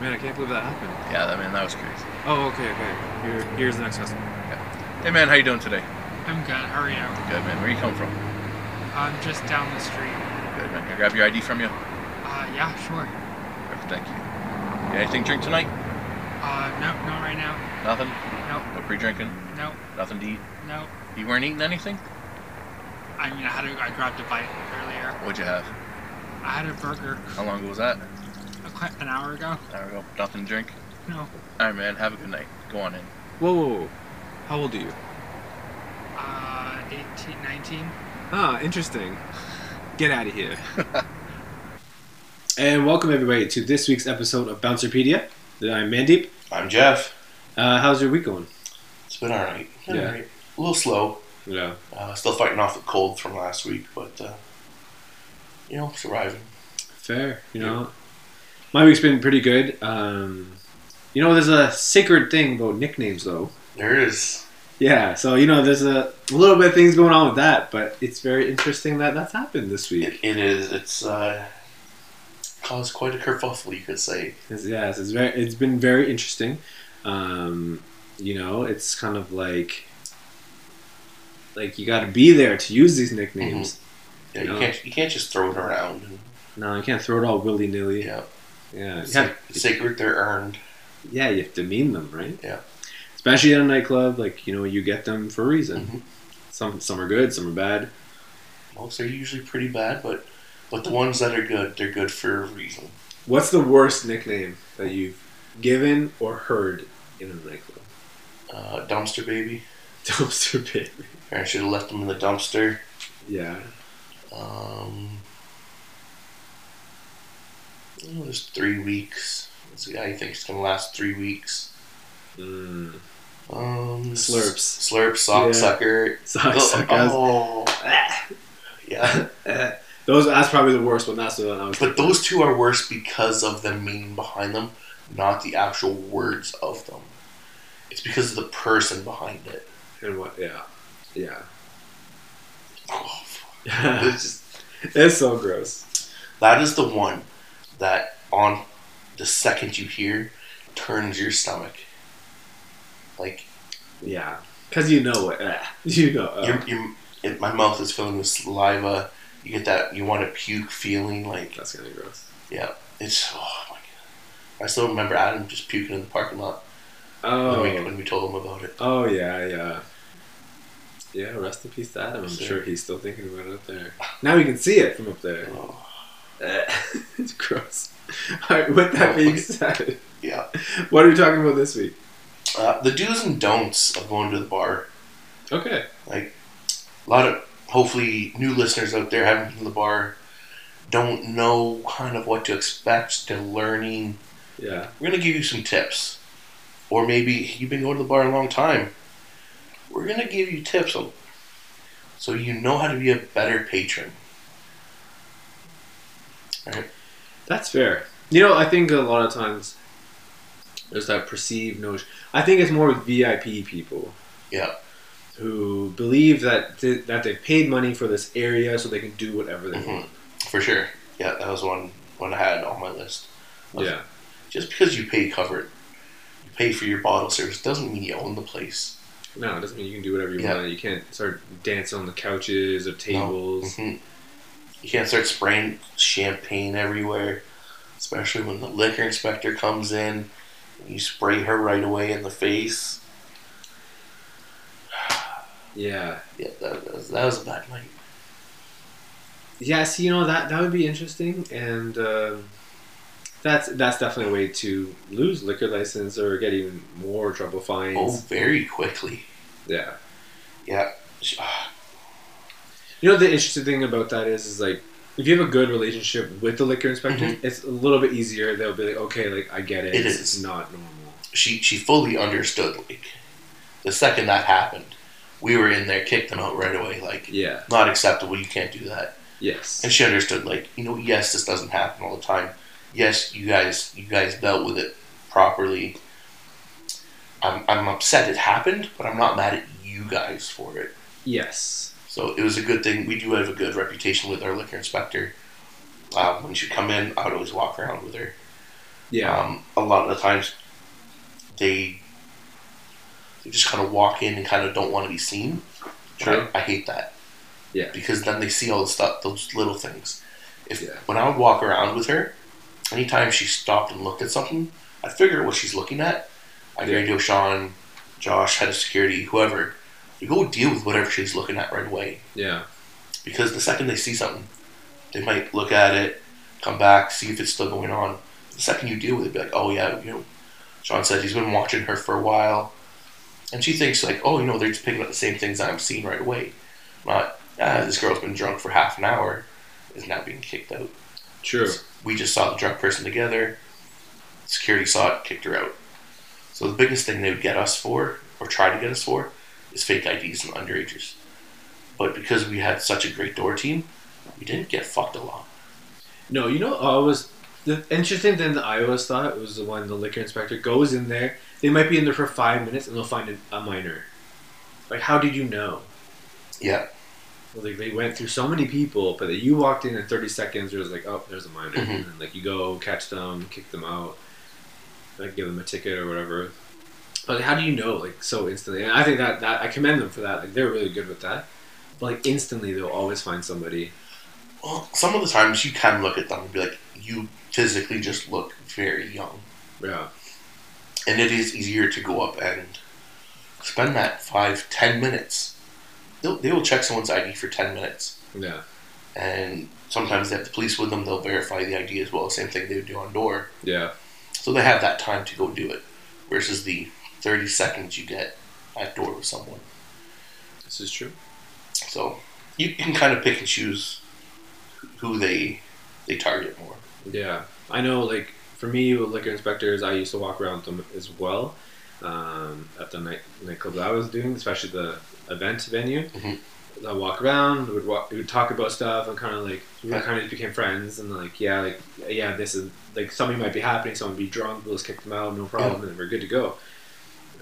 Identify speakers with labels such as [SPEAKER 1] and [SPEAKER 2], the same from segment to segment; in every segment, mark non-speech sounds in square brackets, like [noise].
[SPEAKER 1] Man, I can't believe that happened.
[SPEAKER 2] Yeah, that man, that was crazy.
[SPEAKER 1] Oh, okay, okay. Here, here's the next customer. Yeah.
[SPEAKER 2] Hey man, how you doing today?
[SPEAKER 3] I'm good. How are you?
[SPEAKER 2] Good man. Where you come from?
[SPEAKER 3] I'm just down the street.
[SPEAKER 2] Good man. Can I grab your ID from you?
[SPEAKER 3] Uh, yeah, sure.
[SPEAKER 2] Perfect, thank you. Got anything to drink tonight?
[SPEAKER 3] Uh, no, not right now.
[SPEAKER 2] Nothing?
[SPEAKER 3] Nope,
[SPEAKER 2] No pre-drinking?
[SPEAKER 3] nope,
[SPEAKER 2] Nothing to eat?
[SPEAKER 3] nope.
[SPEAKER 2] You weren't eating anything?
[SPEAKER 3] I mean, I had a, I grabbed a bite earlier.
[SPEAKER 2] What'd you have?
[SPEAKER 3] I had a burger
[SPEAKER 2] How long ago was that?
[SPEAKER 3] A, qu- an hour ago.
[SPEAKER 2] There we go. Nothing to drink?
[SPEAKER 3] No.
[SPEAKER 2] Alright man, have a good night. Go on in.
[SPEAKER 1] Whoa, whoa, whoa. How old are you?
[SPEAKER 3] Uh, 18, 19.
[SPEAKER 1] Ah, interesting. Get out of here. [laughs] [laughs] and welcome everybody to this week's episode of Bouncerpedia. I'm Mandeep.
[SPEAKER 4] I'm Jeff.
[SPEAKER 1] Uh, how's your week going?
[SPEAKER 4] It's been alright.
[SPEAKER 1] Yeah.
[SPEAKER 4] All right. A little slow.
[SPEAKER 1] Yeah.
[SPEAKER 4] Uh, still fighting off the cold from last week, but uh, you know, surviving.
[SPEAKER 1] Fair, you know. My week's been pretty good. Um, you know, there's a sacred thing about nicknames, though.
[SPEAKER 4] There is.
[SPEAKER 1] Yeah, so you know, there's a little bit of things going on with that, but it's very interesting that that's happened this week.
[SPEAKER 4] it is. It's uh, caused quite a kerfuffle, you could say.
[SPEAKER 1] It's, yes, it's very, it's been very interesting. Um, you know, it's kind of like, like you got to be there to use these nicknames.
[SPEAKER 4] Yeah, you
[SPEAKER 1] No.
[SPEAKER 4] can't you can't just throw it around.
[SPEAKER 1] No, you can't throw it all willy nilly.
[SPEAKER 4] yeah,
[SPEAKER 1] yeah, yeah.
[SPEAKER 4] sacred. They're earned.
[SPEAKER 1] yeah. You have to mean them, right?
[SPEAKER 4] Yeah.
[SPEAKER 1] Especially at a nightclub, like you know, you get them for a reason.
[SPEAKER 4] Mhm.
[SPEAKER 1] Some some are good, some are bad.
[SPEAKER 4] Most are usually pretty bad, but but the ones that are good, they're good for a reason.
[SPEAKER 1] What's the worst nickname that you've given or heard in a nightclub?
[SPEAKER 4] Uh, dumpster baby. [laughs]
[SPEAKER 1] Dumpster baby.
[SPEAKER 4] Parents should have left them in the dumpster.
[SPEAKER 1] Yeah.
[SPEAKER 4] Um, oh, there's three weeks. This guy thinks it's gonna last three weeks.
[SPEAKER 1] Mm.
[SPEAKER 4] Um,
[SPEAKER 1] Slurps.
[SPEAKER 4] slurp, sock
[SPEAKER 1] Yeah.
[SPEAKER 4] sucker.
[SPEAKER 1] Sock
[SPEAKER 4] Oh,
[SPEAKER 1] suckers.
[SPEAKER 4] oh. yeah, [laughs]
[SPEAKER 1] Those that's probably the worst one. That's the one I was.
[SPEAKER 4] but those two are worse because of the meaning behind them, not the actual words of them. It's because of the person behind it.
[SPEAKER 1] and what? Yeah. Yeah.
[SPEAKER 4] Oh, fuck. [laughs] It's just-
[SPEAKER 1] it's so gross.
[SPEAKER 4] that is the one that on the second you hear turns your stomach. Like
[SPEAKER 1] Yeah. Cause you know it. Ah, [laughs] You know. uh,
[SPEAKER 4] your, your, it, my mouth is filling with saliva. You get that you want to puke feeling. Like
[SPEAKER 1] that's kind of gross.
[SPEAKER 4] yeah, it's oh my god. I still remember Adam just puking in the parking lot
[SPEAKER 1] Oh.
[SPEAKER 4] when, we, when we told him about it.
[SPEAKER 1] Oh yeah, yeah. Yeah, rest in peace to Adam. I'm
[SPEAKER 4] Sure.
[SPEAKER 1] sure he's still thinking about it up there. Now we can see it from up there.
[SPEAKER 4] Oh, [laughs]
[SPEAKER 1] it's gross. Alright, with that being said,
[SPEAKER 4] yeah.
[SPEAKER 1] what are we talking about this week?
[SPEAKER 4] Uh, the do's and don'ts of going to the bar.
[SPEAKER 1] Okay.
[SPEAKER 4] Like a lot of hopefully new listeners out there haven't been to the bar, don't know kind of what to expect. They're learning.
[SPEAKER 1] Yeah.
[SPEAKER 4] We're gonna give you some tips, or maybe you've been going to the bar a long time. We're gonna give you tips so you know how to be a better patron.
[SPEAKER 1] That's fair. You know, I think a lot of times there's that perceived notion. I think it's more with VIP people.
[SPEAKER 4] Yeah.
[SPEAKER 1] Who believe that th- that they've paid money for this area so they can do whatever they
[SPEAKER 4] Mhm.
[SPEAKER 1] want.
[SPEAKER 4] For sure. Yeah, that was one one I had on my list.
[SPEAKER 1] Yeah.
[SPEAKER 4] Just because you pay cover it, you pay for your bottle service doesn't mean you own the place.
[SPEAKER 1] No, it doesn't mean you can do whatever you
[SPEAKER 4] Yeah.
[SPEAKER 1] want. You can't start dancing on the couches or tables.
[SPEAKER 4] Mhm. You can't start spraying champagne everywhere, especially when the liquor inspector comes in. You spray her right away in the face. [sighs]
[SPEAKER 1] Yeah.
[SPEAKER 4] Yeah, that, that, was, that was a bad night.
[SPEAKER 1] Yes, you know that that would be interesting, and um that's that's definitely a way to lose liquor license or get even more trouble fines.
[SPEAKER 4] Oh, very quickly.
[SPEAKER 1] Yeah.
[SPEAKER 4] Yeah. Ah,
[SPEAKER 1] You know the interesting thing about that is, is like if you have a good relationship with the liquor inspector, mm-hmm. it's a little bit easier. They'll be like, okay, like I get it.
[SPEAKER 4] It
[SPEAKER 1] it's, it's not normal.
[SPEAKER 4] She she fully understood. Like the second that happened, we were in there, kicked them out right away. Like
[SPEAKER 1] Yeah.
[SPEAKER 4] not acceptable. You can't do that.
[SPEAKER 1] Yes.
[SPEAKER 4] And she understood. Like you know, yes, this doesn't happen all the time. Yes, you guys you guys dealt with it properly. I'm I'm upset it happened, but I'm not mad at you guys for it.
[SPEAKER 1] Yes.
[SPEAKER 4] So it was a good thing. We do have a good reputation with our liquor inspector. Um, when she'd come in, I would always walk around with her.
[SPEAKER 1] Yeah.
[SPEAKER 4] Um, a lot of the times, they they just kind of walk in and kind of don't want to be seen.
[SPEAKER 1] True.
[SPEAKER 4] I, I hate that.
[SPEAKER 1] Yeah.
[SPEAKER 4] Because then they see all the stuff, those little things. If
[SPEAKER 1] Yeah.
[SPEAKER 4] when I would walk around with her, anytime she stopped and looked at something, I'd figure out what she's looking at. I'd
[SPEAKER 1] Yeah.
[SPEAKER 4] radio Sean, Josh, head of security, whoever, go deal with whatever she's looking at right away.
[SPEAKER 1] Yeah.
[SPEAKER 4] Because the second they see something, they might look at it, come back, see if it's still going on. The second you deal with it, be like, oh yeah, you know, Sean said he's been watching her for a while, and she thinks like, oh, you know, they're just picking up the same things I'm seeing right away. Not, ah, this girl's been drunk for half an hour, is now being kicked out.
[SPEAKER 1] True.
[SPEAKER 4] We just saw the drunk person together. Security saw it, kicked her out. So the biggest thing they would get us for, or try to get us for, is fake IDs and underagers. But because we had such a great door team, we didn't get fucked a lot.
[SPEAKER 1] No, you know, I was the interesting thing that I always thought was the one the liquor inspector goes in there. They might be in there for five minutes and they'll find a, minor. Like, how did you know?
[SPEAKER 4] Yeah,
[SPEAKER 1] Well, like they went through so many people, but that you walked in in thirty seconds. It was like, oh, there's a minor,
[SPEAKER 4] Mhm.
[SPEAKER 1] and like you go catch them, kick them out, like give them a ticket or whatever. But how do you know like so instantly? And I think that that I commend them for that. Like they're really good with that. But like instantly, they'll always find somebody.
[SPEAKER 4] well, some of the times you can look at them and be like, you physically just look very young.
[SPEAKER 1] Yeah,
[SPEAKER 4] And it is easier to go up and spend that five, ten minutes. They'll, they will check someone's ID for 10 minutes.
[SPEAKER 1] yeah,
[SPEAKER 4] And sometimes they have the police with them, they'll verify the ID as well. Same thing they would do on door.
[SPEAKER 1] yeah,
[SPEAKER 4] So they have that time to go do it, versus the 30 seconds you get at door with someone.
[SPEAKER 1] this is true.
[SPEAKER 4] So you can kind of pick and choose who they they target more.
[SPEAKER 1] Yeah, I know. Like for me, with liquor inspectors, I used to walk around with them as well um, at the night nightclubs I was doing, especially the event venue.
[SPEAKER 4] Mhm.
[SPEAKER 1] I walk around, would walk, we would talk about stuff, and kind of like we kind of became friends, and like yeah, like yeah, this is like something might be happening, someone be drunk, we'll just kick them out, no problem, and we're good to go.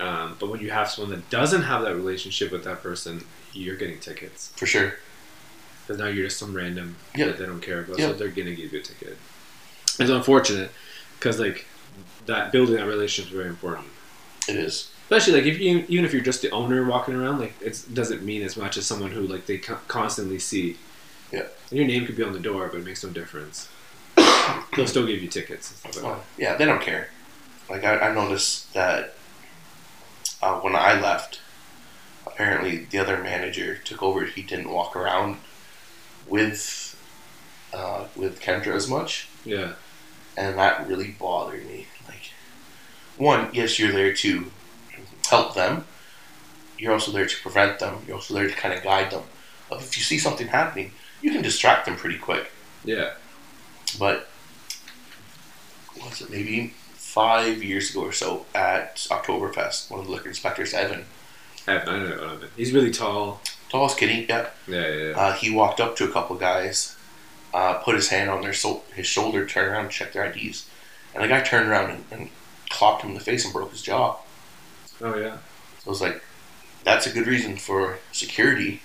[SPEAKER 1] Um, but when you have someone that doesn't have that relationship with that person, you're getting tickets
[SPEAKER 4] For sure.
[SPEAKER 1] because now you're just some random
[SPEAKER 4] Yeah.
[SPEAKER 1] that they don't care about,
[SPEAKER 4] Yeah.
[SPEAKER 1] so they're gonna give you a ticket. It's unfortunate because like that building that relationship is very important.
[SPEAKER 4] It is.
[SPEAKER 1] Especially like if you even if you're just the owner walking around, like it doesn't mean as much as someone who like they constantly see.
[SPEAKER 4] Yeah.
[SPEAKER 1] And your name could be on the door, but it makes no difference. [coughs] They'll still give you tickets. Like
[SPEAKER 4] Well, yeah, they don't care. Like I, I noticed that uh, when I left, apparently the other manager took over. He didn't walk around with uh, with Kendra as much.
[SPEAKER 1] Yeah.
[SPEAKER 4] and that really bothered me. Like, one, yes, you're there to help them. You're also there to prevent them. You're also there to kind of guide them. But if you see something happening, you can distract them pretty quick.
[SPEAKER 1] Yeah.
[SPEAKER 4] But what's it? Maybe five years ago or so at Oktoberfest, one of the liquor inspectors, Evan,
[SPEAKER 1] I, I know it. He's really tall.
[SPEAKER 4] Tall, kitty, yeah,
[SPEAKER 1] Yeah, yeah, yeah.
[SPEAKER 4] uh, he walked up to a couple guys, uh, put his hand on their so- his shoulder, turned around, and checked their IDs, and the guy turned around and, and clocked him in the face and broke his jaw.
[SPEAKER 1] oh yeah.
[SPEAKER 4] So I was like, that's a good reason for security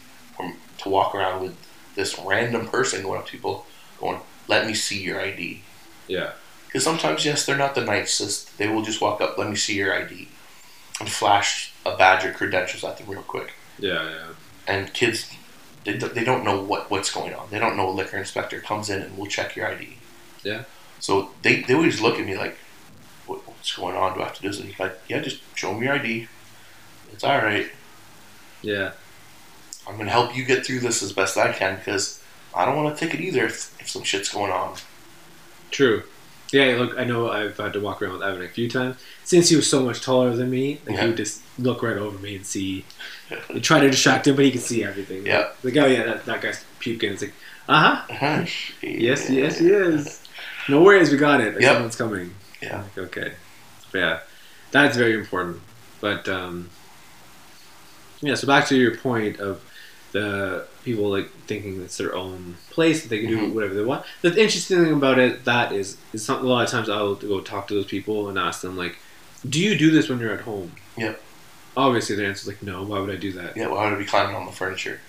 [SPEAKER 4] to walk around with this random person going up to people, going, "Let me see your ID."
[SPEAKER 1] Yeah.
[SPEAKER 4] Because sometimes, yes, they're not the nicest. They will just walk up, let me see your ID, and flash a badge or credentials at them real quick.
[SPEAKER 1] Yeah, yeah.
[SPEAKER 4] And kids, they, they don't know what, what's going on. They don't know a liquor inspector comes in and will check your ID.
[SPEAKER 1] Yeah.
[SPEAKER 4] So they, they always look at me like, what, what's going on? Do I have to do this? And he's like, yeah, just show me your ID. It's all right.
[SPEAKER 1] Yeah.
[SPEAKER 4] I'm going to help you get through this as best I can because I don't want to take it either if, if some shit's going on.
[SPEAKER 1] True. Yeah, look, I know I've had to walk around with Evan a few times. Since he was so much taller than me, like
[SPEAKER 4] Yeah.
[SPEAKER 1] he would just look right over me and see. He'd try to distract him, but he could see everything.
[SPEAKER 4] Yeah.
[SPEAKER 1] Like, oh yeah, that, that guy's puking. It's like, uh huh.
[SPEAKER 4] Uh-huh.
[SPEAKER 1] Yes, yes, yes. No worries, we got it. Like,
[SPEAKER 4] Yep.
[SPEAKER 1] Someone's coming.
[SPEAKER 4] Yeah.
[SPEAKER 1] Like, okay. But yeah, that's very important. But um, yeah, so back to your point of the people like thinking it's their own place that they can do
[SPEAKER 4] Mhm.
[SPEAKER 1] whatever they want. The interesting thing about it that is is some, a lot of times I'll go talk to those people and ask them like, "Do you do this when you're at home?"
[SPEAKER 4] Yep.
[SPEAKER 1] Obviously, their answer is like, "No. Why would I do that?"
[SPEAKER 4] Yeah, why would I be climbing on the furniture?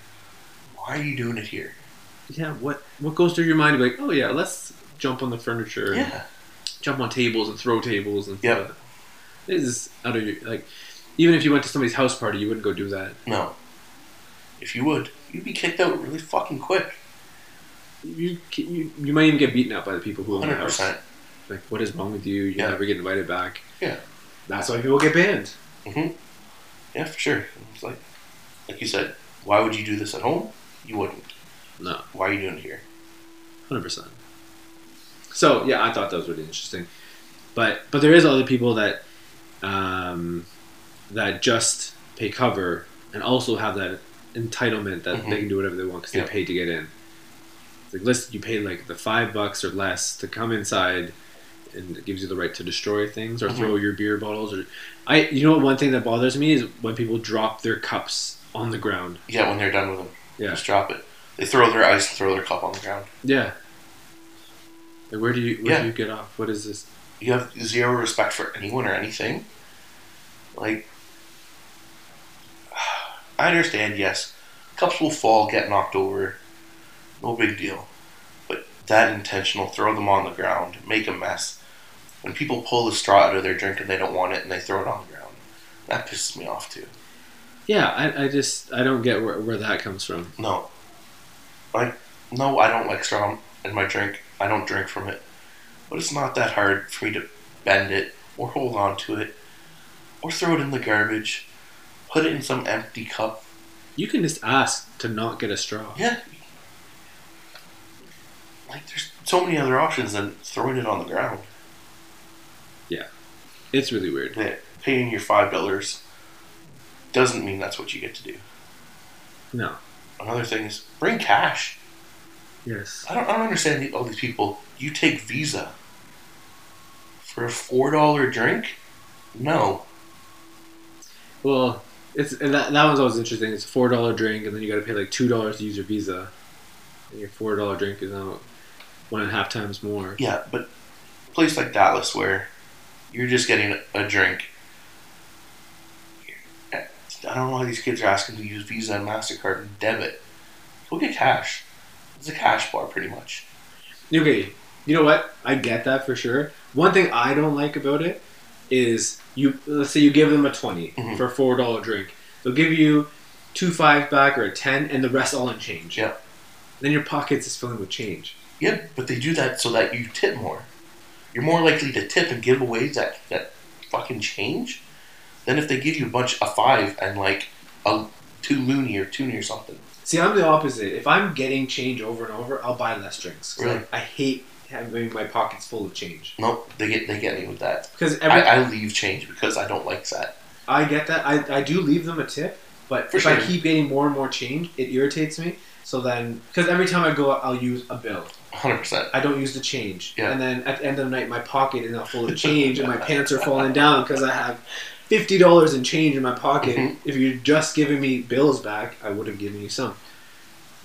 [SPEAKER 4] Why are you doing it here?
[SPEAKER 1] Yeah. What what goes through your mind? to be Like, oh yeah, let's jump on the furniture.
[SPEAKER 4] Yeah.
[SPEAKER 1] jump on tables and throw tables and stuff. This is out of your like. Even if you went to somebody's house party, you wouldn't go do that.
[SPEAKER 4] No. If you would, you'd be kicked out really fucking quick.
[SPEAKER 1] You you, you might even get beaten up by the people who own the house. Like, what is wrong with you? You
[SPEAKER 4] Yeah.
[SPEAKER 1] never get invited back.
[SPEAKER 4] Yeah.
[SPEAKER 1] That's why people get banned. Mhm.
[SPEAKER 4] Yeah, for sure. It's like, like you said, why would you do this at home? You wouldn't.
[SPEAKER 1] No.
[SPEAKER 4] Why are you doing it here?
[SPEAKER 1] Hundred percent. So yeah, I thought that was really interesting, but but there is other people that um, that just pay cover and also have that entitlement that
[SPEAKER 4] Mhm.
[SPEAKER 1] they can do whatever they want because
[SPEAKER 4] Yeah.
[SPEAKER 1] they paid to get in. It's like listen, you paid like the five bucks or less to come inside, and it gives you the right to destroy things or
[SPEAKER 4] Mhm.
[SPEAKER 1] throw your beer bottles or I. You know? One thing that bothers me is when people drop their cups on the ground.
[SPEAKER 4] Yeah, when they're done with them,
[SPEAKER 1] Yeah.
[SPEAKER 4] just drop it. They throw their ice, throw their cup on the ground.
[SPEAKER 1] Yeah. Like where do you where
[SPEAKER 4] Yeah.
[SPEAKER 1] do you get off? What is this?
[SPEAKER 4] You have zero respect for anyone or anything. Like, I understand. Yes, cups will fall, get knocked over. No big deal. But that intentional, throw them on the ground, make a mess. When people pull the straw out of their drink and they don't want it and they throw it on the ground, that pisses me off too.
[SPEAKER 1] Yeah, I, I just I don't get where, where that comes from.
[SPEAKER 4] No. Like, no, I don't like straw in my drink. I don't drink from it. But it's not that hard for me to bend it or hold on to it or throw it in the garbage. Put it in some empty cup.
[SPEAKER 1] You can just ask to not get a straw.
[SPEAKER 4] Yeah. Like, there's so many other options than throwing it on the ground. Yeah.
[SPEAKER 1] It's really weird.
[SPEAKER 4] That paying your $5 doesn't mean that's what you get to do.
[SPEAKER 1] No.
[SPEAKER 4] Another thing is bring cash.
[SPEAKER 1] Yes.
[SPEAKER 4] I don't, I don't understand all these people. You take Visa for a four dollar drink? No.
[SPEAKER 1] Well, it's and that that one's always interesting. It's a four dollar drink, and then you got to pay like two dollars to use your Visa, and your four dollar drink is now one and a half times more.
[SPEAKER 4] Yeah, but a place like Dallas where you're just getting a drink. I don't know why these kids are asking to use Visa and Mastercard and debit. Go get cash. It's a cash bar, pretty much.
[SPEAKER 1] Okay, you know what? I get that for sure. One thing I don't like about it is you. Let's say you give them a 20
[SPEAKER 4] Mhm.
[SPEAKER 1] for a four dollar drink. They'll give you two five back or a ten, and the rest all in change.
[SPEAKER 4] Yeah.
[SPEAKER 1] Then your pockets is filling with change.
[SPEAKER 4] Yeah, but they do that so that you tip more. You're more likely to tip and give away that that fucking change than if they give you a bunch a five and like a two loonie or toonie or something.
[SPEAKER 1] See, I'm the opposite. If I'm getting change over and over, I'll buy less drinks.
[SPEAKER 4] Really?
[SPEAKER 1] I hate having my pockets full of change
[SPEAKER 4] Nope, they get they get me with that.
[SPEAKER 1] because every
[SPEAKER 4] I,
[SPEAKER 1] I,
[SPEAKER 4] leave change because I don't like that.
[SPEAKER 1] I get that. I, I do leave them a tip, but
[SPEAKER 4] For
[SPEAKER 1] if I keep getting more and more change, it irritates me. So then, because every time I go out, I'll use a bill.
[SPEAKER 4] Hundred percent.
[SPEAKER 1] I don't use the change.
[SPEAKER 4] Yeah.
[SPEAKER 1] And then at the end of the night, my pocket is now full of change, and my pants are falling down because I have fifty dollars in change in my pocket.
[SPEAKER 4] Mhm.
[SPEAKER 1] If you're just giving me bills back, I would have given you some.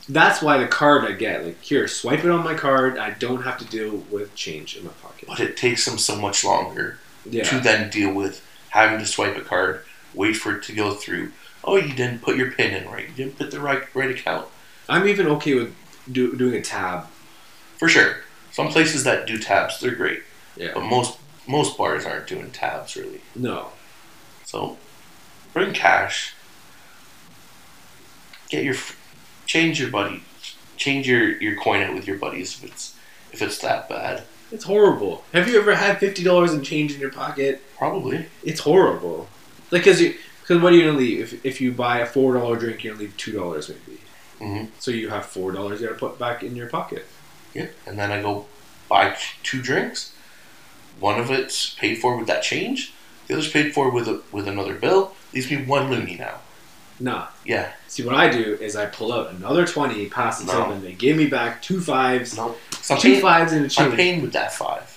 [SPEAKER 1] That's why the card I get, like here, swipe it on my card. I don't have to deal with change in my pocket.
[SPEAKER 4] But it takes them so much longer to then deal with having to swipe a card, wait for it to go through. Oh, you didn't put your pin in right. You didn't put the right right account.
[SPEAKER 1] I'm even okay with do, doing a tab.
[SPEAKER 4] For sure. Some places that do tabs, they're great.
[SPEAKER 1] Yeah.
[SPEAKER 4] But most most bars aren't doing tabs really.
[SPEAKER 1] No.
[SPEAKER 4] So bring cash. Get your change your buddy, change your, your coin out with your buddies if it's if it's that bad.
[SPEAKER 1] It's horrible. Have you ever had fifty dollars in change in your pocket?
[SPEAKER 4] Probably.
[SPEAKER 1] It's horrible. Like, cause you, cause what are you gonna leave? If, if you buy a four dollar drink, you're gonna leave two dollars maybe.
[SPEAKER 4] Mhm.
[SPEAKER 1] So you have four dollars you gotta put back in your pocket.
[SPEAKER 4] Yeah. And then I go buy two drinks. One of it's paid for with that change. The other's paid for with a, with another bill. Leaves me one loonie now.
[SPEAKER 1] Nah.
[SPEAKER 4] Yeah.
[SPEAKER 1] See, what I do is I pull out another twenty, pass it to
[SPEAKER 4] No.
[SPEAKER 1] them, and they give me back two fives,
[SPEAKER 4] No. So I'm
[SPEAKER 1] two
[SPEAKER 4] paying,
[SPEAKER 1] fives and a
[SPEAKER 4] I'm
[SPEAKER 1] change.
[SPEAKER 4] paying with that five.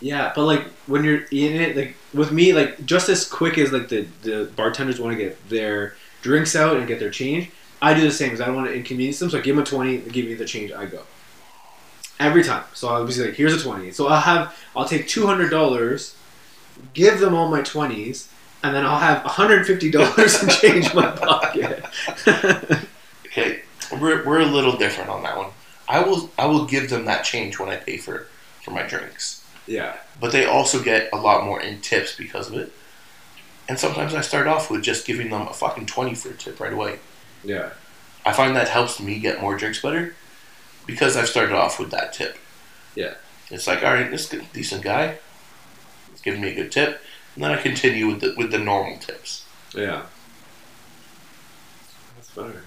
[SPEAKER 1] Yeah, but like when you're in it, like with me, like just as quick as like the the bartenders want to get their drinks out and get their change, I do the same because I don't want to inconvenience them. So I give them a twenty, they give me the change, I go every time. So I'll be like, here's a twenty. So I'll have I'll take two hundred dollars, give them all my twenties, and then I'll have hundred and fifty dollars in change in my pocket. [laughs]
[SPEAKER 4] Okay, we're, we're a little different on that one. I will I will give them that change when I pay for for my drinks.
[SPEAKER 1] Yeah.
[SPEAKER 4] but they also get a lot more in tips because of it. And sometimes I start off with just giving them a fucking 20 for a tip right away.
[SPEAKER 1] Yeah.
[SPEAKER 4] I find that helps me get more drinks better because I've started off with that tip.
[SPEAKER 1] Yeah.
[SPEAKER 4] It's like, all right, this is a decent guy. He's giving me a good tip. And then I continue with the, with the normal tips.
[SPEAKER 1] Yeah. That's better.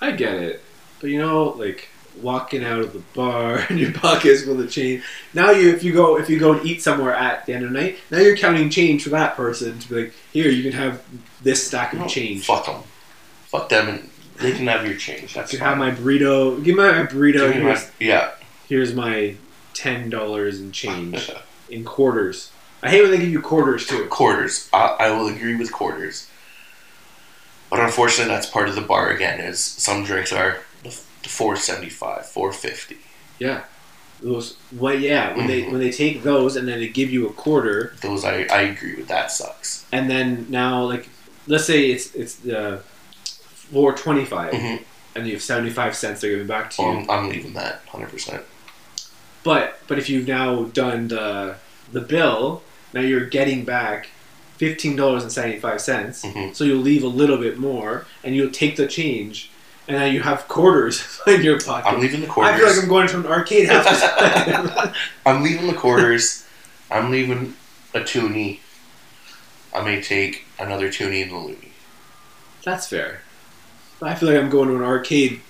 [SPEAKER 1] I get it. But you know, like walking out of the bar [laughs] and your pocket's full of change. Now you if you go if you go and eat somewhere at the end of the night, now you're counting change for that person to be like, here, you can have this stack of
[SPEAKER 4] No,
[SPEAKER 1] change.
[SPEAKER 4] Fuck them. Fuck them and they can have your change. That's
[SPEAKER 1] You
[SPEAKER 4] fine.
[SPEAKER 1] have my burrito. Give me my burrito.
[SPEAKER 4] Give my- yeah.
[SPEAKER 1] here's my ten dollars in change in quarters. I hate when they give you quarters too.
[SPEAKER 4] quarters. I, I will agree with quarters. But unfortunately, that's part of the bar again. Is some drinks are the, the four seventy five, four fifty.
[SPEAKER 1] Yeah. Those what yeah, when they
[SPEAKER 4] Mhm.
[SPEAKER 1] when they take those and then they give you a quarter
[SPEAKER 4] Those I, I agree with. That sucks.
[SPEAKER 1] and then now like let's say it's it's the four twenty five
[SPEAKER 4] Mhm.
[SPEAKER 1] and you have seventy five cents they're giving back to you.
[SPEAKER 4] I'm, I'm leaving that hundred percent.
[SPEAKER 1] But but if you've now done the the bill, now you're getting back fifteen dollars and seventy five cents.
[SPEAKER 4] Mhm.
[SPEAKER 1] So you'll leave a little bit more and you'll take the change and now you have quarters [laughs] in your pocket.
[SPEAKER 4] I'm leaving the quarters.
[SPEAKER 1] I feel like I'm going to an arcade time. [laughs] [laughs]
[SPEAKER 4] I'm leaving the quarters. I'm leaving a toonie. I may take another toonie and a loonie.
[SPEAKER 1] That's fair. I feel like I'm going to an arcade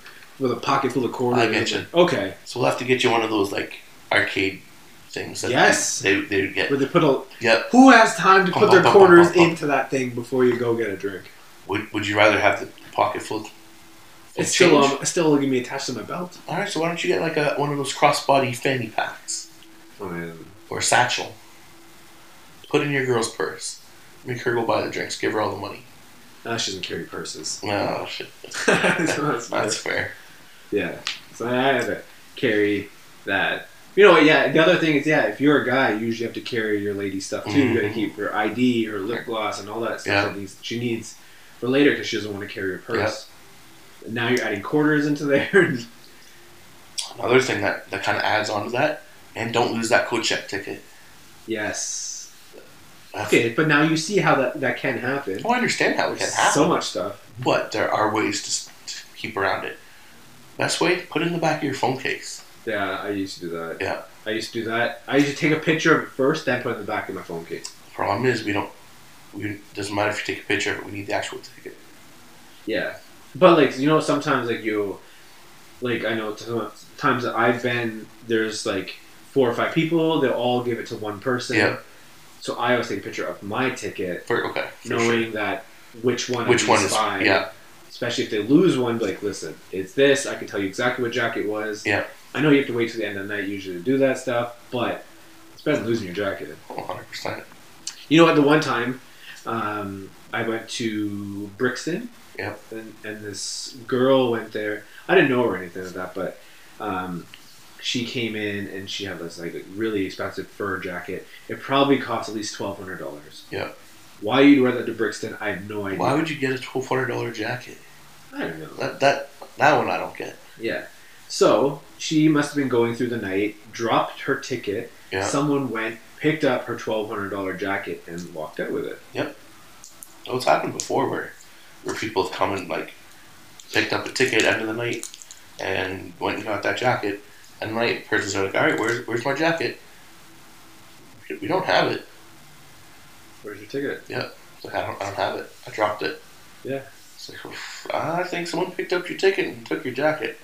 [SPEAKER 1] with a pocket full of quarters.
[SPEAKER 4] I you.
[SPEAKER 1] Okay.
[SPEAKER 4] So we'll have to get you one of those like arcade things. That
[SPEAKER 1] Yes.
[SPEAKER 4] They they get.
[SPEAKER 1] Where they put a.
[SPEAKER 4] Yep.
[SPEAKER 1] Who has time to
[SPEAKER 4] Pump,
[SPEAKER 1] put their
[SPEAKER 4] pump,
[SPEAKER 1] quarters
[SPEAKER 4] pump,
[SPEAKER 1] into that thing before you go get a drink?
[SPEAKER 4] Would Would you rather have the pocket full? full
[SPEAKER 1] It's still um, it's still gonna be attached to my belt.
[SPEAKER 4] All right. So why don't you get like a one of those crossbody fanny packs
[SPEAKER 1] Oh man.
[SPEAKER 4] or a satchel? Put in your girl's purse. Make her go buy the drinks. Give her all the money.
[SPEAKER 1] Ah, she doesn't carry purses.
[SPEAKER 4] Oh shit.
[SPEAKER 1] so [laughs] that's.
[SPEAKER 4] That's fair.
[SPEAKER 1] Yeah. So I have to carry that. You know what? Yeah. The other thing is, yeah, if you're a guy, you usually have to carry your lady stuff too. You got to
[SPEAKER 4] mm-hmm.
[SPEAKER 1] keep her ID, her lip gloss, and all that stuff
[SPEAKER 4] Yeah.
[SPEAKER 1] that needs, she needs for later because she doesn't want to carry her purse. Now you're adding quarters into there. [laughs]
[SPEAKER 4] Another thing that, that kind of adds on to that, and don't lose that code check ticket.
[SPEAKER 1] yes.
[SPEAKER 4] That's-
[SPEAKER 1] Okay, but now you see how that that can happen.
[SPEAKER 4] Oh, I understand how it can happen,
[SPEAKER 1] so much stuff.
[SPEAKER 4] but there are ways to, to keep around it. Best way, put it in the back of your phone case.
[SPEAKER 1] Yeah, I used to do that.
[SPEAKER 4] Yeah.
[SPEAKER 1] I used to do that. I used to take a picture of it first, then put it in the back of my phone case.
[SPEAKER 4] Problem is, we don't. We doesn't matter if you take a picture of it. We need the actual ticket.
[SPEAKER 1] Yeah, but like you know, sometimes like you, like I know times that I've been there's like four or five people. They'll all give it to one person.
[SPEAKER 4] Yeah.
[SPEAKER 1] So I always take a picture of my ticket,
[SPEAKER 4] For okay, for sure.
[SPEAKER 1] knowing that which one.
[SPEAKER 4] Which one is-
[SPEAKER 1] five.
[SPEAKER 4] yeah.
[SPEAKER 1] Especially if they lose one, be like listen, it's this. I can tell you exactly what jacket it was.
[SPEAKER 4] Yeah.
[SPEAKER 1] I know you have to wait till the end of the night usually to do that stuff, but it's better than losing your jacket.
[SPEAKER 4] One hundred percent.
[SPEAKER 1] You know, at the one time, um, I went to Brixton.
[SPEAKER 4] Yep.
[SPEAKER 1] And, and this girl went there. I didn't know her or anything like that, but um, she came in and she had this like really expensive fur jacket. It probably cost at least twelve hundred dollars.
[SPEAKER 4] Yep.
[SPEAKER 1] Why you'd wear that to Brixton, I have no idea.
[SPEAKER 4] Why would you get a twelve hundred dollar jacket?
[SPEAKER 1] I don't know.
[SPEAKER 4] That that that one I don't get.
[SPEAKER 1] Yeah. So she must have been going through the night, dropped her ticket.
[SPEAKER 4] Yeah.
[SPEAKER 1] Someone went, picked up her twelve hundred dollar jacket, and walked out with it. Yep.
[SPEAKER 4] Oh, it's happened before where where people have come and like picked up a ticket end of the night and went and got that jacket. And the night person's like, all right, where's where's my jacket? We don't have it.
[SPEAKER 1] Where's your ticket?
[SPEAKER 4] It's like, I don't I don't have it. I dropped it.
[SPEAKER 1] Yeah.
[SPEAKER 4] It's like, "Oof, I think someone picked up your ticket and took your jacket.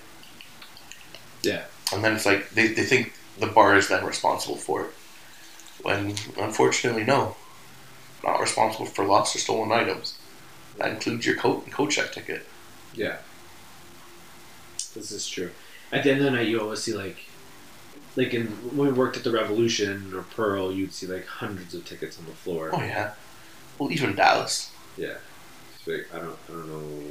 [SPEAKER 1] Yeah.
[SPEAKER 4] And then it's like they, they think the bar is then responsible for it. When unfortunately no. Not responsible for lost or stolen items. That includes your coat and coat check ticket.
[SPEAKER 1] Yeah. This is true. At the end of the night, you always see like, like in when we worked at the Revolution or Pearl, you'd see like hundreds of tickets on the floor.
[SPEAKER 4] Oh yeah. Well even Dallas.
[SPEAKER 1] Yeah. Like, I don't, I don't know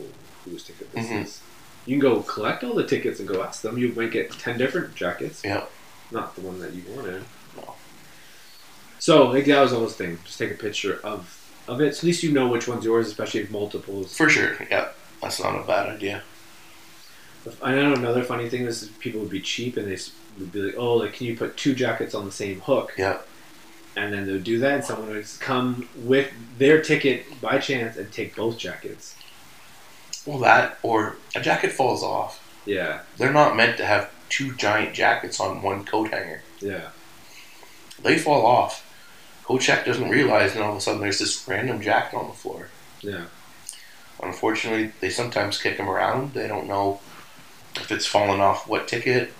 [SPEAKER 1] whose ticket this
[SPEAKER 4] Mhm.
[SPEAKER 1] is. You can go collect all the tickets and go ask them. You might get ten different jackets.
[SPEAKER 4] Yeah.
[SPEAKER 1] Not the one that you wanted.
[SPEAKER 4] No.
[SPEAKER 1] So like that was the whole thing. Just take a picture of of it. So at least you know which one's yours, especially if multiples.
[SPEAKER 4] For sure. Yeah. That's not a bad idea.
[SPEAKER 1] I know another funny thing is people would be cheap and they would be like, "Oh, like can you put two jackets on the same hook?"
[SPEAKER 4] Yeah.
[SPEAKER 1] And then they would do that, and someone would come with their ticket by chance and take both jackets.
[SPEAKER 4] Well, that or a jacket falls off.
[SPEAKER 1] Yeah,
[SPEAKER 4] They're not meant to have two giant jackets on one coat hanger.
[SPEAKER 1] yeah,
[SPEAKER 4] They fall off. Check doesn't realize, and all of a sudden there's this random jacket on the floor.
[SPEAKER 1] yeah.
[SPEAKER 4] Unfortunately, they sometimes kick them around. They don't know if it's fallen off what ticket.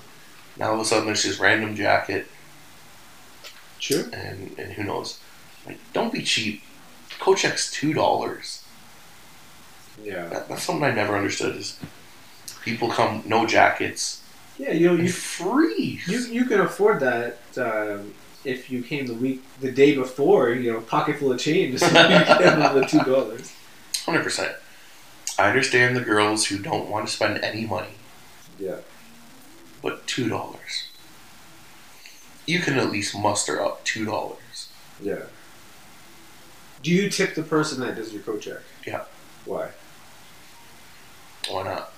[SPEAKER 4] Now all of a sudden there's this random jacket,
[SPEAKER 1] True.
[SPEAKER 4] and, and who knows? Like, don't be cheap. Coat check's two dollars.
[SPEAKER 1] Yeah,
[SPEAKER 4] That, that's something I never understood. Is people come no jackets,
[SPEAKER 1] yeah. You know,
[SPEAKER 4] you freeze.
[SPEAKER 1] you you can afford that um, if you came the week the day before. You know, pocket full of change. [laughs] you the two dollars.
[SPEAKER 4] Hundred percent. I understand the girls who don't want to spend any money,
[SPEAKER 1] Yeah.
[SPEAKER 4] but two dollars. You can at least muster up two dollars.
[SPEAKER 1] Yeah. Do you tip the person that does your coat check?
[SPEAKER 4] Yeah.
[SPEAKER 1] Why?
[SPEAKER 4] Why not?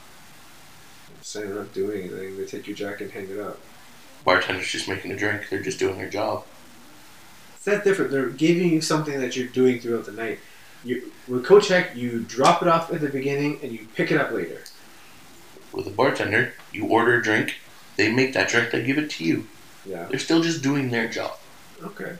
[SPEAKER 1] I'm they're not doing anything. They take your jacket and hang it up.
[SPEAKER 4] Bartender's just making a drink. They're just doing their job.
[SPEAKER 1] It's that different. They're giving you something that you're doing throughout the night. You, with coat check, you drop it off at the beginning and you pick it up later.
[SPEAKER 4] With a bartender, you order a drink. They make that drink. They give it to you.
[SPEAKER 1] Yeah.
[SPEAKER 4] They're still just doing their job.
[SPEAKER 1] Okay.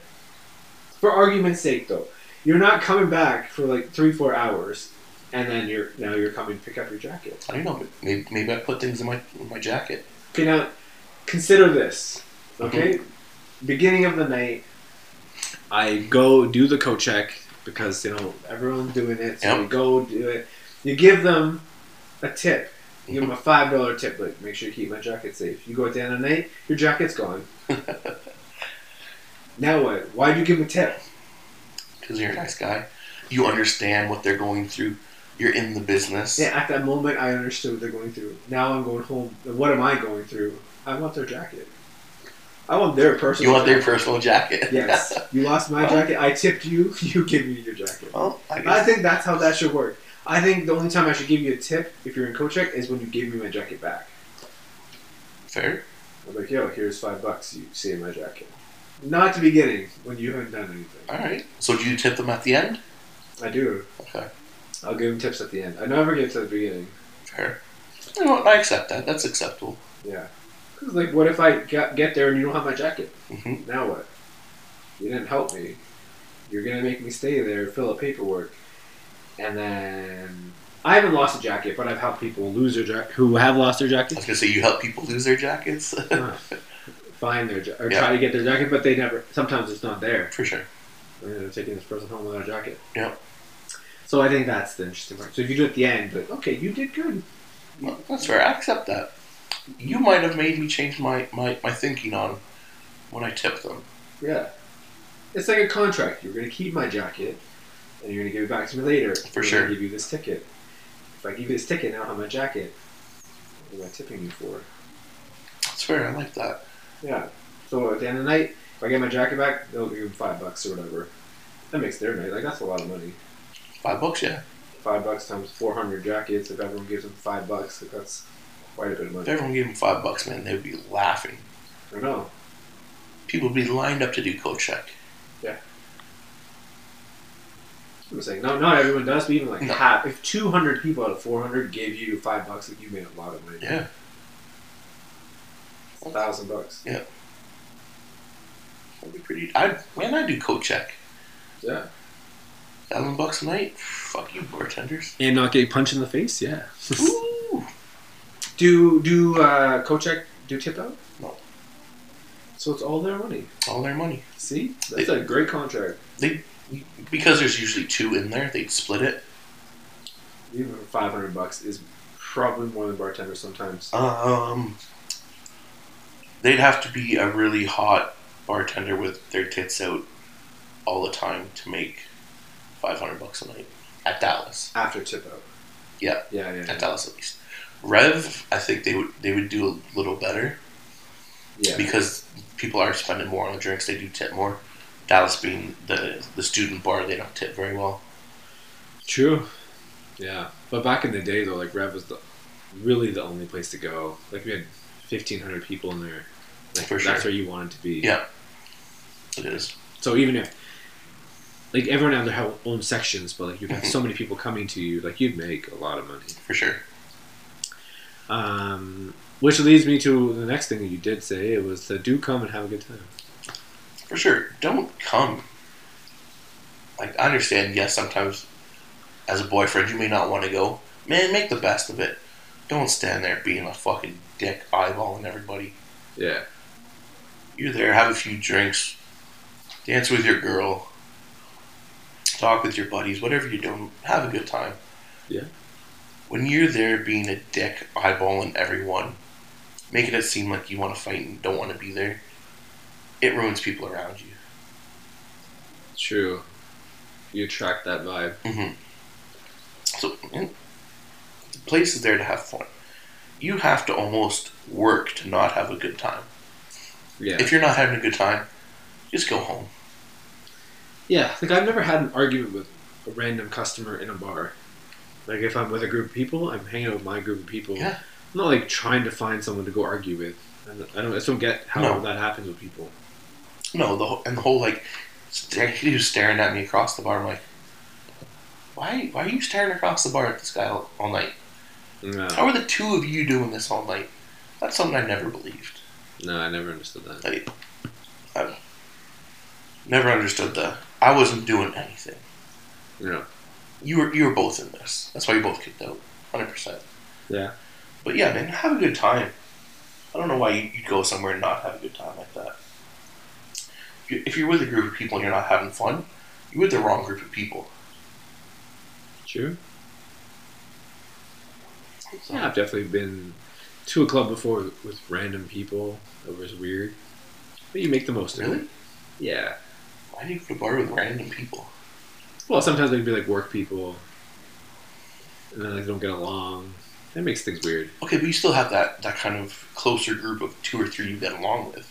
[SPEAKER 1] For argument's sake, though, you're not coming back for like three, four hours, and then you're now you're coming to pick up your jacket.
[SPEAKER 4] I don't know. but Maybe, maybe I put things in my in my jacket.
[SPEAKER 1] Okay, now consider this. Mm-hmm. Okay, beginning of the night, I go do the coat check because you know everyone's doing it. So
[SPEAKER 4] Yep.
[SPEAKER 1] you go do it. You give them a tip. You give mm-hmm. them a five dollar tip. Like make sure you keep my jacket safe. You go at the end of the night, your jacket's gone. [laughs] now what? Why do you give them a tip?
[SPEAKER 4] Because you're a nice guy. You understand what they're going through. You're in the business.
[SPEAKER 1] Yeah, at that moment, I understood what they're going through. Now I'm going home. What am I going through? I want their jacket. I want their personal.
[SPEAKER 4] You want their
[SPEAKER 1] jacket.
[SPEAKER 4] personal jacket. [laughs]
[SPEAKER 1] Yes. You lost my jacket. I tipped you. [laughs] You give me your jacket.
[SPEAKER 4] well, I
[SPEAKER 1] I think that's how that should work. I think the only time I should give you a tip if you're in coach check is when you give me my jacket back.
[SPEAKER 4] Fair.
[SPEAKER 1] I'm like, yo, here's five bucks. You save my jacket. Not at the beginning when you haven't done anything.
[SPEAKER 4] All right. So do you tip them at the end?
[SPEAKER 1] I do.
[SPEAKER 4] Okay.
[SPEAKER 1] I'll give them tips at the end. I never give to the beginning.
[SPEAKER 4] Fair. You know? I accept that. That's acceptable.
[SPEAKER 1] Yeah. Cause like, what if I get, get there and you don't have my jacket?
[SPEAKER 4] hmm
[SPEAKER 1] Now what? You didn't help me. You're gonna make me stay there, fill out paperwork, and then I haven't lost a jacket, but I've helped people lose their jacket who have lost their jacket.
[SPEAKER 4] I was gonna say you help people lose their jackets. [laughs]
[SPEAKER 1] find their ja- or
[SPEAKER 4] Yeah.
[SPEAKER 1] try to get their jacket, but they never. Sometimes it's not there.
[SPEAKER 4] For sure.
[SPEAKER 1] And they're taking this person home without a jacket.
[SPEAKER 4] Yeah.
[SPEAKER 1] So I think that's the interesting part. So if you do it at the end, but okay, you did good.
[SPEAKER 4] Well, that's fair. I accept that. You might have made me change my, my, my thinking on when I tip them.
[SPEAKER 1] Yeah. It's like a contract. You're gonna keep my jacket, and you're gonna give it back to me later.
[SPEAKER 4] For
[SPEAKER 1] I'm
[SPEAKER 4] sure.
[SPEAKER 1] Give you this ticket. I give you this ticket, now have my jacket. What am I tipping you for?
[SPEAKER 4] That's fair. I like that.
[SPEAKER 1] Yeah. So at the end of the night, if I get my jacket back, they'll give me five bucks or whatever. That makes their night. Like that's a lot of money.
[SPEAKER 4] Five bucks, yeah.
[SPEAKER 1] Five bucks times four hundred jackets. If everyone gives them five bucks, like that's quite a bit of money.
[SPEAKER 4] If everyone gave them five bucks, man, they would be laughing.
[SPEAKER 1] I know.
[SPEAKER 4] People would be lined up to do coat check.
[SPEAKER 1] I'm saying no, not everyone does, but even like
[SPEAKER 4] No.
[SPEAKER 1] half. If two hundred people out of four hundred gave you five bucks, like you made a lot of money.
[SPEAKER 4] Yeah.
[SPEAKER 1] A thousand bucks. Yeah.
[SPEAKER 4] That'd be pretty. I man, I do coat check.
[SPEAKER 1] Yeah.
[SPEAKER 4] Thousand bucks a night. Fuck you, bartenders.
[SPEAKER 1] And not get punched in the face. Yeah.
[SPEAKER 4] Ooh. [laughs]
[SPEAKER 1] do do uh, check do tip out?
[SPEAKER 4] No.
[SPEAKER 1] So it's all their money.
[SPEAKER 4] All their money.
[SPEAKER 1] See, that's a great contract.
[SPEAKER 4] Because there's usually two in there, they'd split it.
[SPEAKER 1] Even five hundred bucks is probably more than bartenders sometimes.
[SPEAKER 4] Um, they'd have to be a really hot bartender with their tits out all the time to make five hundred bucks a night at Dallas.
[SPEAKER 1] After tip out.
[SPEAKER 4] Yeah.
[SPEAKER 1] Yeah, yeah.
[SPEAKER 4] At
[SPEAKER 1] Yeah.
[SPEAKER 4] Dallas, at least. Rev, I think they would they would do a little better
[SPEAKER 1] yeah.
[SPEAKER 4] because people are spending more on the drinks. They do tip more. Dallas being the the student bar, they don't tip very well.
[SPEAKER 1] True. Yeah, but back in the day though, like Rev was the really the only place to go. Like we had fifteen hundred people in there. Like
[SPEAKER 4] For
[SPEAKER 1] that's
[SPEAKER 4] sure.
[SPEAKER 1] where you wanted to be.
[SPEAKER 4] Yeah. It is.
[SPEAKER 1] So even if like everyone had their own sections, but like you'd have
[SPEAKER 4] Mhm.
[SPEAKER 1] so many people coming to you, like you'd make a lot of money.
[SPEAKER 4] For sure.
[SPEAKER 1] Um, which leads me to the next thing that you did say. It was to do come and have a good time.
[SPEAKER 4] For sure. Don't come. Like, I understand, yes, sometimes as a boyfriend you may not want to go. Man, make the best of it. Don't stand there being a fucking dick eyeballing everybody.
[SPEAKER 1] Yeah.
[SPEAKER 4] You're there, have a few drinks, dance with your girl, talk with your buddies, whatever you're doing, have a good time.
[SPEAKER 1] Yeah.
[SPEAKER 4] When you're there being a dick, eyeballing everyone, making it seem like you want to fight and don't want to be there, it ruins people around you.
[SPEAKER 1] True. You attract that vibe.
[SPEAKER 4] hmm So, the place is there to have fun. You have to almost work to not have a good time.
[SPEAKER 1] Yeah.
[SPEAKER 4] If you're not having a good time, just go home.
[SPEAKER 1] Yeah, like I've never had an argument with a random customer in a bar. Like if I'm with a group of people, I'm hanging out with my group of people.
[SPEAKER 4] Yeah.
[SPEAKER 1] I'm not like trying to find someone to go argue with. I don't. I just don't get how
[SPEAKER 4] No.
[SPEAKER 1] that happens with people.
[SPEAKER 4] No, the whole, and the whole like stare, he was staring at me across the bar. I'm like, why? Why are you staring across the bar at this guy all, all night?
[SPEAKER 1] No,
[SPEAKER 4] How are the two of you doing this all night? That's something I never believed.
[SPEAKER 1] no, I never understood that.
[SPEAKER 4] Like, I never understood the. I wasn't doing anything.
[SPEAKER 1] No.
[SPEAKER 4] You were you were both in this. That's why you both kicked out. Hundred percent.
[SPEAKER 1] Yeah.
[SPEAKER 4] But yeah, man, have a good time. I don't know why you'd go somewhere and not have a good time like that. If you- If you're with a group of people and you're not having fun, you're with the wrong group of people.
[SPEAKER 1] True. Yeah, I've definitely been to a club before with, random people. It was weird, but you make the most of it.
[SPEAKER 4] Really?
[SPEAKER 1] Yeah.
[SPEAKER 4] Why do you go to bar with random people?
[SPEAKER 1] Well, sometimes they can be like work people, and then like they don't get along. That makes things weird.
[SPEAKER 4] Okay, but you still have that, that kind of closer group of two or three you get along with.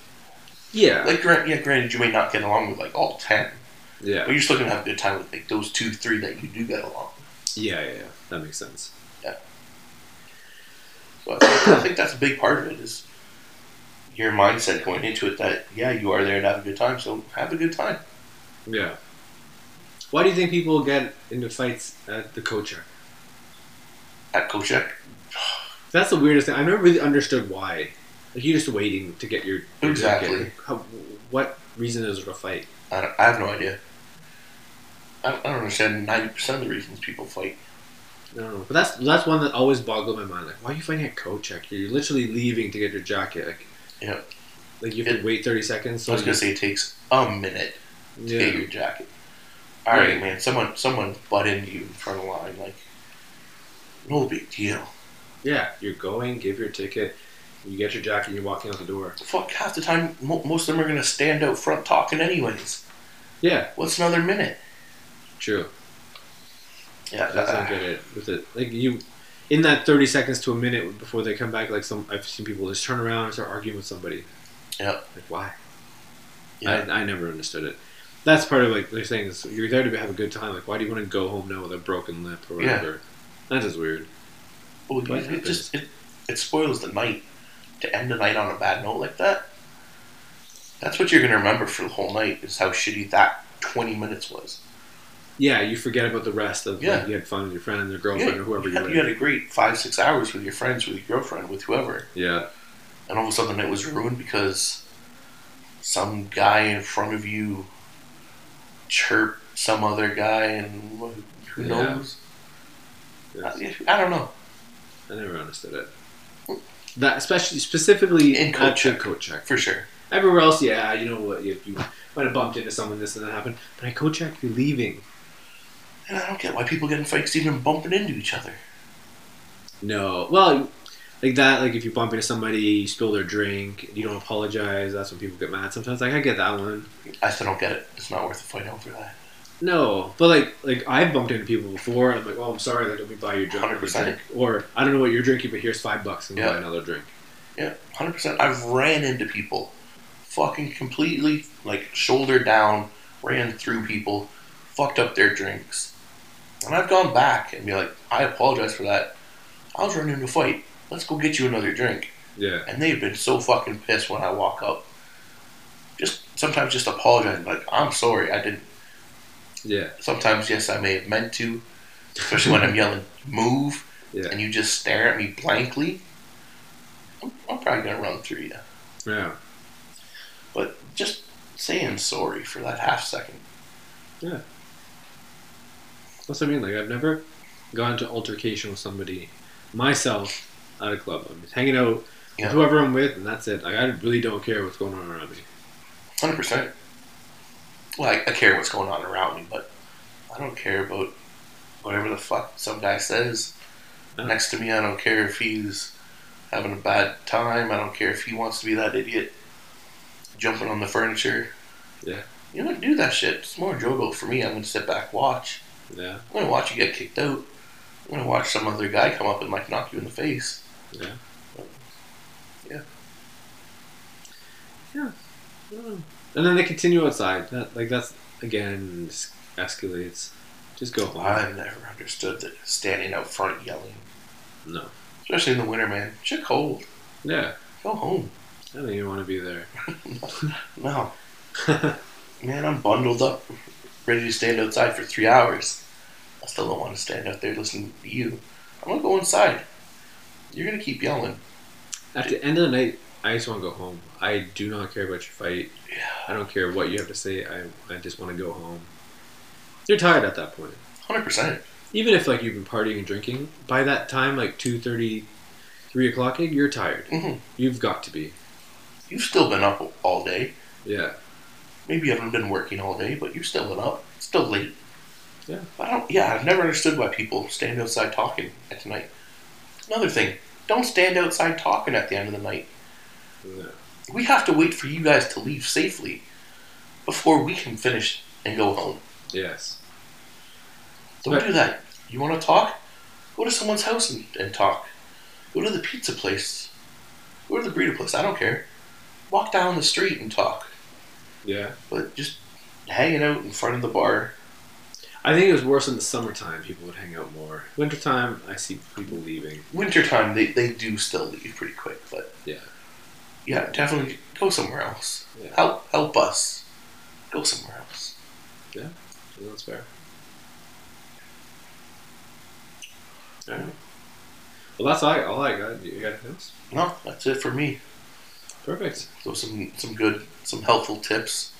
[SPEAKER 1] Yeah.
[SPEAKER 4] Like, yeah, granted, you may not get along with like all ten,
[SPEAKER 1] yeah.
[SPEAKER 4] but you're still gonna have a good time with like those two, three that you do get along.
[SPEAKER 1] Yeah, yeah, yeah. That makes sense. Yeah.
[SPEAKER 4] So I think, I think that's a big part of it is your mindset going into it that yeah, you are there to have a good time, so have a good time.
[SPEAKER 1] Yeah. Why do you think people get into fights at the coach?
[SPEAKER 4] At coat check,
[SPEAKER 1] That's the weirdest thing. I never really understood why. Like you're just waiting to get your your
[SPEAKER 4] Exactly.
[SPEAKER 1] ticket. How, what reason is there to fight?
[SPEAKER 4] I, don't, I have no idea. I don't, I don't understand ninety percent of the reasons people fight.
[SPEAKER 1] I don't know. But that's that's one that always boggled my mind. Like, why are you fighting at coach? You're literally leaving to get your jacket. Like,
[SPEAKER 4] Yeah.
[SPEAKER 1] Like you have to wait thirty seconds. So
[SPEAKER 4] I was gonna
[SPEAKER 1] you-
[SPEAKER 4] say it takes a minute to
[SPEAKER 1] yeah.
[SPEAKER 4] get your jacket. All right,
[SPEAKER 1] Right.
[SPEAKER 4] man. Someone someone butt into you in front of the line, like no big deal.
[SPEAKER 1] Yeah, you're going, give your ticket, you get your jacket, and you're walking out the door.
[SPEAKER 4] Fuck, half the time mo- most of them are gonna stand out front talking anyways.
[SPEAKER 1] Yeah,
[SPEAKER 4] What's another minute?
[SPEAKER 1] true.
[SPEAKER 4] Yeah,
[SPEAKER 1] That's not uh, get it with it. Like you, in that thirty seconds to a minute before they come back, like some I've seen people just turn around and start arguing with somebody.
[SPEAKER 4] Yeah.
[SPEAKER 1] Like why?
[SPEAKER 4] Yeah.
[SPEAKER 1] I, I never understood it. That's part of like they're saying is you're there to have a good time. Like why do you want to go home now with a broken lip or whatever?
[SPEAKER 4] Yeah.
[SPEAKER 1] whatever? That's weird.
[SPEAKER 4] Well, it, it just it, it spoils the night to end the night on a bad note like that. That's what you're gonna remember for the whole night is how shitty that twenty minutes was.
[SPEAKER 1] Yeah, you forget about the rest of
[SPEAKER 4] Yeah.
[SPEAKER 1] like, you had fun with your friend or girlfriend
[SPEAKER 4] Yeah,
[SPEAKER 1] or whoever
[SPEAKER 4] you
[SPEAKER 1] you
[SPEAKER 4] had,
[SPEAKER 1] were.
[SPEAKER 4] you had a great five six hours with your friends, with your girlfriend, with whoever,
[SPEAKER 1] yeah,
[SPEAKER 4] and all of a sudden it was ruined because some guy in front of you chirped some other guy, and who who
[SPEAKER 1] Yeah.
[SPEAKER 4] knows? I, uh, I don't know.
[SPEAKER 1] I never understood it. That especially specifically
[SPEAKER 4] In coach check.
[SPEAKER 1] coach check.
[SPEAKER 4] For sure.
[SPEAKER 1] Everywhere else, yeah, you know what, if you might have bumped into someone, this and that happened. But at coach check, you're leaving.
[SPEAKER 4] And I don't get why people get in fights even bumping into each other.
[SPEAKER 1] No, well, like that, like if you bump into somebody, you spill their drink, you don't apologize. That's when people get mad. Sometimes, like I get that one.
[SPEAKER 4] I still don't get it. It's not worth the fight over that.
[SPEAKER 1] No, but like, like I've bumped into people before. And I'm like, oh, I'm sorry, like let me buy your drink.
[SPEAKER 4] 100%.
[SPEAKER 1] drink. Or I don't know what you're drinking, but here's five bucks and
[SPEAKER 4] Yeah.
[SPEAKER 1] buy another drink.
[SPEAKER 4] Yeah, hundred percent. I've ran into people, fucking completely like shoulder down, ran through people, fucked up their drinks, and I've gone back and be like, I apologize for that. I was running to fight. Let's go get you another drink.
[SPEAKER 1] Yeah.
[SPEAKER 4] And they've been so fucking pissed when I walk up. Just sometimes just apologizing, like I'm sorry, I didn't.
[SPEAKER 1] Yeah.
[SPEAKER 4] Sometimes yes, I may have meant to, especially when I'm [laughs] yelling move,
[SPEAKER 1] Yeah.
[SPEAKER 4] and you just stare at me blankly. I'm, I'm probably gonna run through you.
[SPEAKER 1] Yeah.
[SPEAKER 4] But just saying sorry for that half second. Yeah.
[SPEAKER 1] That's what I mean. Like I've never gone into altercation with somebody myself at a club. I'm just hanging out
[SPEAKER 4] Yeah.
[SPEAKER 1] with whoever I'm with, and that's it. Like I really don't care what's going on around me.
[SPEAKER 4] Hundred percent. Well, I, I care what's going on around me, but I don't care about whatever the fuck some guy says
[SPEAKER 1] No.
[SPEAKER 4] next to me. I don't care if he's having a bad time. I don't care if he wants to be that idiot jumping on the furniture.
[SPEAKER 1] Yeah.
[SPEAKER 4] You don't do that shit. It's more enjoyable for me. I'm gonna sit back, watch.
[SPEAKER 1] Yeah.
[SPEAKER 4] I'm gonna watch you get kicked out. I'm gonna watch some other guy come up and like knock you in the face.
[SPEAKER 1] Yeah.
[SPEAKER 4] Yeah.
[SPEAKER 1] Yeah. Mm. And then they continue outside. That like that's again just escalates. Just go home.
[SPEAKER 4] I've never understood that standing out front yelling,
[SPEAKER 1] No.
[SPEAKER 4] especially in the winter, man. Shit cold.
[SPEAKER 1] Yeah.
[SPEAKER 4] Go home.
[SPEAKER 1] I don't even want to be there. [laughs]
[SPEAKER 4] No. Man, I'm bundled up, ready to stand outside for three hours. I still don't want to stand out there listening to you. I'm gonna go inside. You're gonna keep yelling.
[SPEAKER 1] At the end of the night, I just want to go home. I do not care about your fight.
[SPEAKER 4] Yeah.
[SPEAKER 1] I don't care what you have to say. I, I just want to go home. You're tired at that point.
[SPEAKER 4] Hundred percent.
[SPEAKER 1] Even if like you've been partying and drinking, by that time, like 2.30, 3 o'clock, you're tired.
[SPEAKER 4] Mhm.
[SPEAKER 1] You've got to be.
[SPEAKER 4] You've still been up all day.
[SPEAKER 1] Yeah.
[SPEAKER 4] Maybe you haven't been working all day, but you've still been up. It's still late.
[SPEAKER 1] Yeah.
[SPEAKER 4] I don't. Yeah, I've never understood why people stand outside talking at night. Another thing, don't stand outside talking at the end of the night.
[SPEAKER 1] yeah.
[SPEAKER 4] We have to wait for you guys to leave safely before we can finish and go home.
[SPEAKER 1] Yes.
[SPEAKER 4] Don't
[SPEAKER 1] Right.
[SPEAKER 4] do that. You want to talk? Go to someone's house and, and talk. Go to the pizza place. Go to the burrito place. I don't care. Walk down the street and talk.
[SPEAKER 1] Yeah.
[SPEAKER 4] But just hanging out in front of the bar.
[SPEAKER 1] I think it was worse in the summertime. People would hang out more. Wintertime, I see people leaving.
[SPEAKER 4] Wintertime, they, they do still leave pretty quick. But
[SPEAKER 1] Yeah.
[SPEAKER 4] Yeah, definitely go somewhere else.
[SPEAKER 1] Yeah.
[SPEAKER 4] Help help us. Go somewhere else.
[SPEAKER 1] Yeah, that's fair. All right. Well, that's all I, all I got. You got anything else?
[SPEAKER 4] No, that's it for me.
[SPEAKER 1] Perfect.
[SPEAKER 4] So some some good, some helpful tips.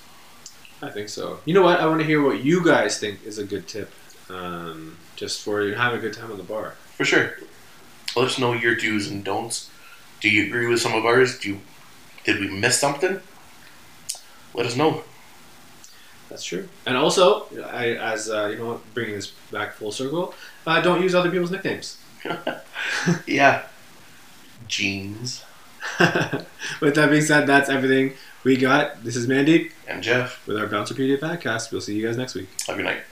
[SPEAKER 1] I think so. You know what? I want to hear what you guys think is a good tip, um, just for you have a good time on the bar.
[SPEAKER 4] For sure. Let us know your do's and don'ts. Do you agree with some of ours? Do you, did we miss something? Let us know.
[SPEAKER 1] That's true. And also, I, as uh, you know, bringing this back full circle, uh, don't use other people's nicknames. [laughs]
[SPEAKER 4] Yeah. Jeans [laughs]
[SPEAKER 1] With that being said, that's everything we got. This is Mandy
[SPEAKER 4] and Jeff.
[SPEAKER 1] with our Bouncer Pedia podcast. We'll see you guys next week.
[SPEAKER 4] Have a good night.